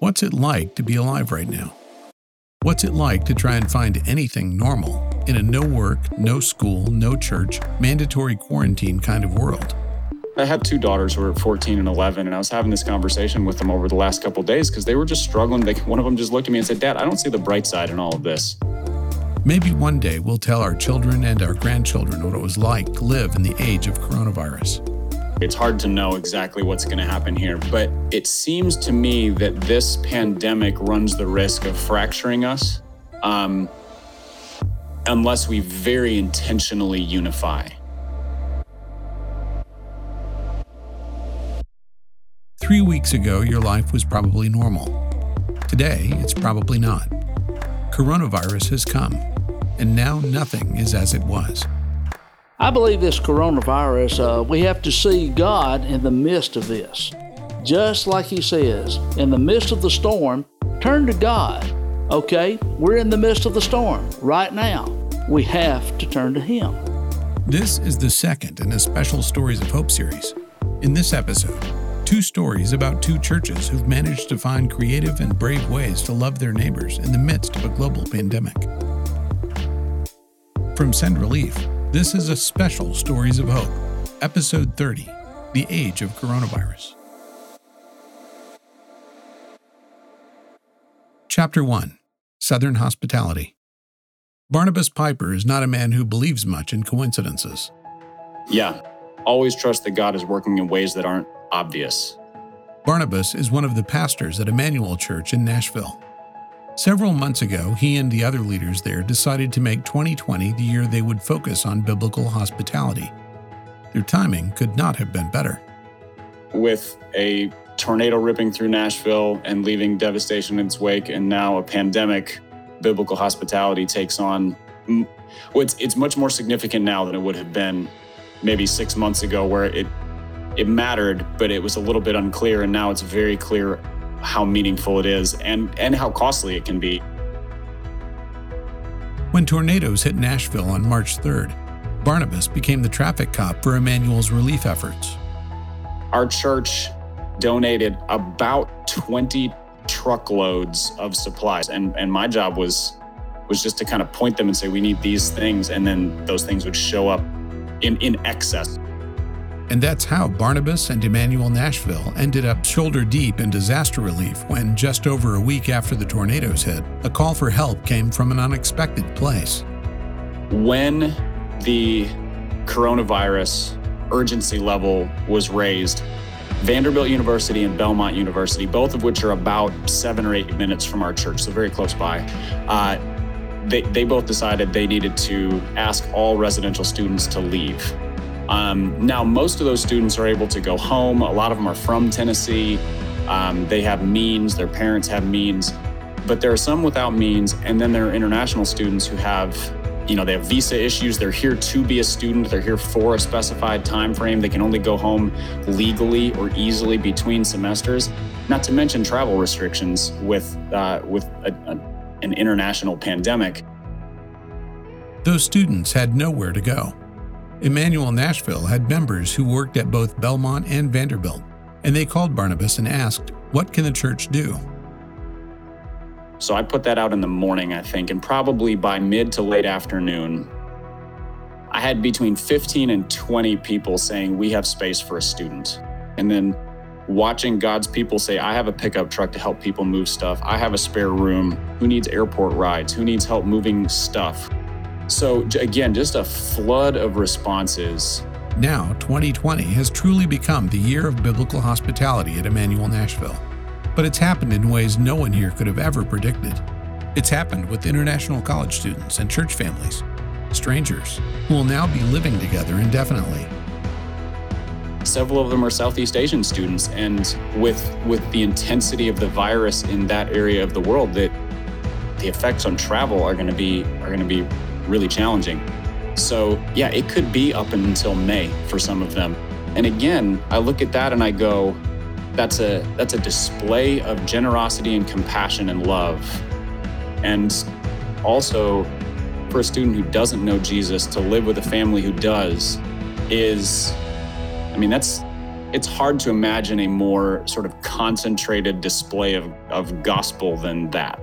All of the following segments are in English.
What's it like to be alive right now? What's it like to try and find anything normal in a no work, no school, no church, mandatory quarantine kind of world? I had two daughters who were 14 and 11, and I was having this conversation with them over the last couple days because they were just struggling. They, one of them just looked at me and said, Dad, I don't see the bright side in all of this. Maybe one day we'll tell our children and our grandchildren what it was like to live in the age of coronavirus. It's hard to know exactly what's going to happen here, but it seems to me that this pandemic runs the risk of fracturing us um, unless we very intentionally unify. Three weeks ago, your life was probably normal. Today, it's probably not. Coronavirus has come, and now nothing is as it was. I believe this coronavirus, uh, we have to see God in the midst of this. Just like He says, in the midst of the storm, turn to God. Okay? We're in the midst of the storm right now. We have to turn to Him. This is the second in a special Stories of Hope series. In this episode, two stories about two churches who've managed to find creative and brave ways to love their neighbors in the midst of a global pandemic. From Send Relief, this is a special Stories of Hope, Episode 30 The Age of Coronavirus. Chapter 1 Southern Hospitality. Barnabas Piper is not a man who believes much in coincidences. Yeah, always trust that God is working in ways that aren't obvious. Barnabas is one of the pastors at Immanuel Church in Nashville. Several months ago, he and the other leaders there decided to make 2020 the year they would focus on biblical hospitality. Their timing could not have been better. With a tornado ripping through Nashville and leaving devastation in its wake, and now a pandemic, biblical hospitality takes on. It's, it's much more significant now than it would have been maybe six months ago, where it it mattered, but it was a little bit unclear, and now it's very clear how meaningful it is and, and how costly it can be. When tornadoes hit Nashville on March 3rd, Barnabas became the traffic cop for Immanuel's relief efforts. Our church donated about 20 truckloads of supplies and, and my job was was just to kind of point them and say we need these things and then those things would show up in, in excess and that's how Barnabas and Immanuel Nashville ended up shoulder deep in disaster relief when, just over a week after the tornadoes hit, a call for help came from an unexpected place. When the coronavirus urgency level was raised, Vanderbilt University and Belmont University, both of which are about seven or eight minutes from our church, so very close by, uh, they, they both decided they needed to ask all residential students to leave um, now, most of those students are able to go home. A lot of them are from Tennessee. Um, they have means, their parents have means, but there are some without means. And then there are international students who have, you know, they have visa issues. They're here to be a student. They're here for a specified time frame. They can only go home legally or easily between semesters. Not to mention travel restrictions with uh, with a, a, an international pandemic. Those students had nowhere to go. Immanuel Nashville had members who worked at both Belmont and Vanderbilt, and they called Barnabas and asked, What can the church do? So I put that out in the morning, I think, and probably by mid to late afternoon, I had between 15 and 20 people saying, We have space for a student. And then watching God's people say, I have a pickup truck to help people move stuff. I have a spare room. Who needs airport rides? Who needs help moving stuff? So, again, just a flood of responses. Now, 2020 has truly become the year of biblical hospitality at Immanuel Nashville. But it's happened in ways no one here could have ever predicted. It's happened with international college students and church families, strangers who will now be living together indefinitely. Several of them are Southeast Asian students, and with with the intensity of the virus in that area of the world, that the effects on travel are going to be are going to be really challenging. So, yeah, it could be up until May for some of them. And again, I look at that and I go, that's a that's a display of generosity and compassion and love. And also for a student who doesn't know Jesus to live with a family who does is I mean that's it's hard to imagine a more sort of concentrated display of, of gospel than that.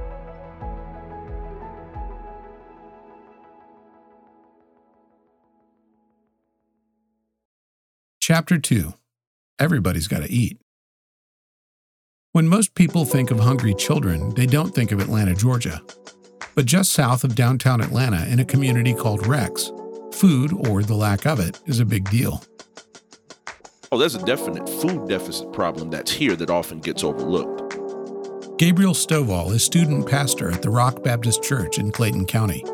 Chapter 2 Everybody's Got to Eat. When most people think of hungry children, they don't think of Atlanta, Georgia. But just south of downtown Atlanta, in a community called Rex, food, or the lack of it, is a big deal. Oh, there's a definite food deficit problem that's here that often gets overlooked. Gabriel Stovall is student pastor at the Rock Baptist Church in Clayton County.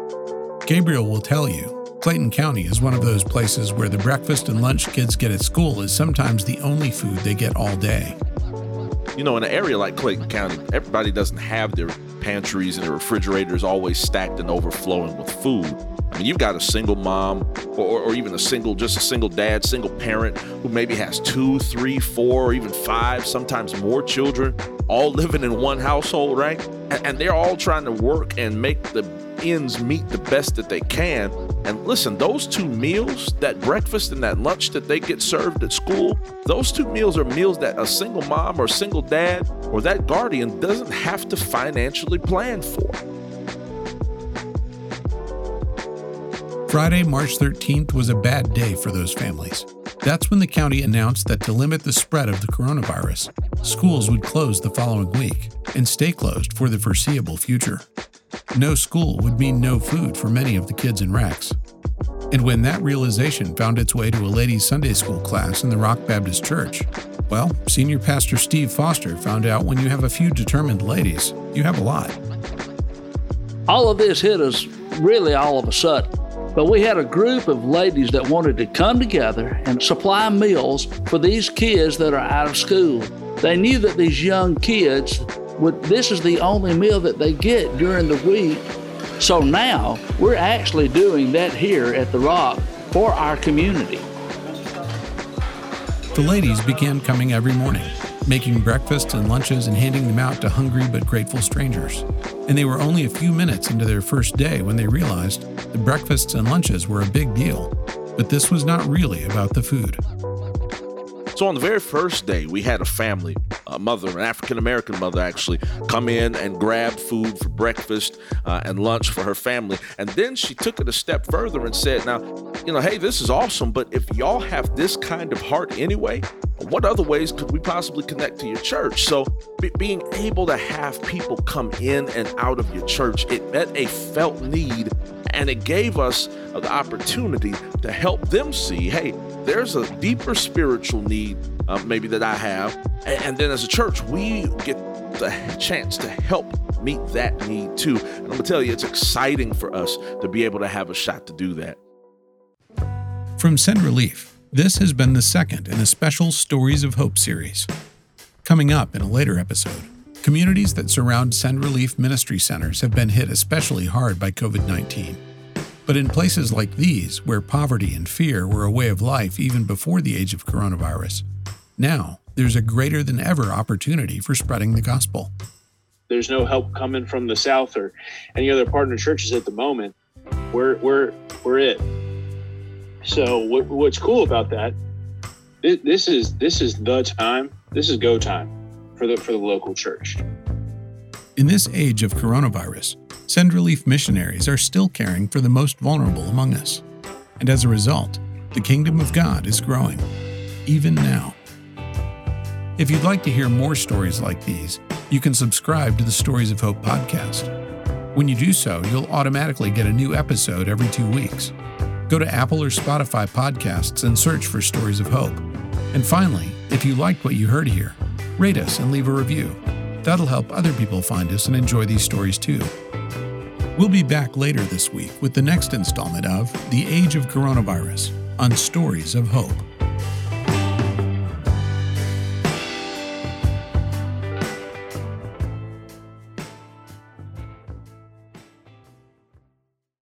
Gabriel will tell you Clayton County is one of those places where the breakfast and lunch kids get at school is sometimes the only food they get all day. You know, in an area like Clayton County, everybody doesn't have their pantries and their refrigerators always stacked and overflowing with food. I mean, you've got a single mom or, or, even a single, just a single dad, single parent who maybe has two, three, four, or even five, sometimes more children, all living in one household, right? And, and they're all trying to work and make the ends meet the best that they can. And listen, those two meals, that breakfast and that lunch that they get served at school, those two meals are meals that a single mom or single dad or that guardian doesn't have to financially plan for. Friday, March 13th was a bad day for those families. That's when the county announced that to limit the spread of the coronavirus, schools would close the following week and stay closed for the foreseeable future. No school would mean no food for many of the kids in Rex. And when that realization found its way to a ladies' Sunday school class in the Rock Baptist Church, well, Senior Pastor Steve Foster found out when you have a few determined ladies, you have a lot. All of this hit us really all of a sudden. But we had a group of ladies that wanted to come together and supply meals for these kids that are out of school. They knew that these young kids would this is the only meal that they get during the week. So now we're actually doing that here at the Rock for our community. The ladies began coming every morning, making breakfasts and lunches and handing them out to hungry but grateful strangers. And they were only a few minutes into their first day when they realized the breakfasts and lunches were a big deal. But this was not really about the food. So on the very first day, we had a family, a mother, an African American mother actually, come in and grab food for breakfast uh, and lunch for her family. And then she took it a step further and said, Now, you know, hey, this is awesome, but if y'all have this kind of heart anyway, what other ways could we possibly connect to your church? So, be- being able to have people come in and out of your church, it met a felt need and it gave us the opportunity to help them see hey, there's a deeper spiritual need uh, maybe that I have. And, and then as a church, we get the chance to help meet that need too. And I'm gonna tell you, it's exciting for us to be able to have a shot to do that. From Send Relief, this has been the second in a special Stories of Hope series. Coming up in a later episode, communities that surround Send Relief ministry centers have been hit especially hard by COVID 19. But in places like these, where poverty and fear were a way of life even before the age of coronavirus, now there's a greater than ever opportunity for spreading the gospel. There's no help coming from the South or any other partner churches at the moment. We're, we're, we're it. So what, what's cool about that? This is this is the time. This is go time for the for the local church. In this age of coronavirus, Send Relief missionaries are still caring for the most vulnerable among us. And as a result, the kingdom of God is growing, even now. If you'd like to hear more stories like these, you can subscribe to the Stories of Hope podcast. When you do so, you'll automatically get a new episode every two weeks. Go to Apple or Spotify podcasts and search for Stories of Hope. And finally, if you liked what you heard here, rate us and leave a review. That'll help other people find us and enjoy these stories too. We'll be back later this week with the next installment of The Age of Coronavirus on Stories of Hope.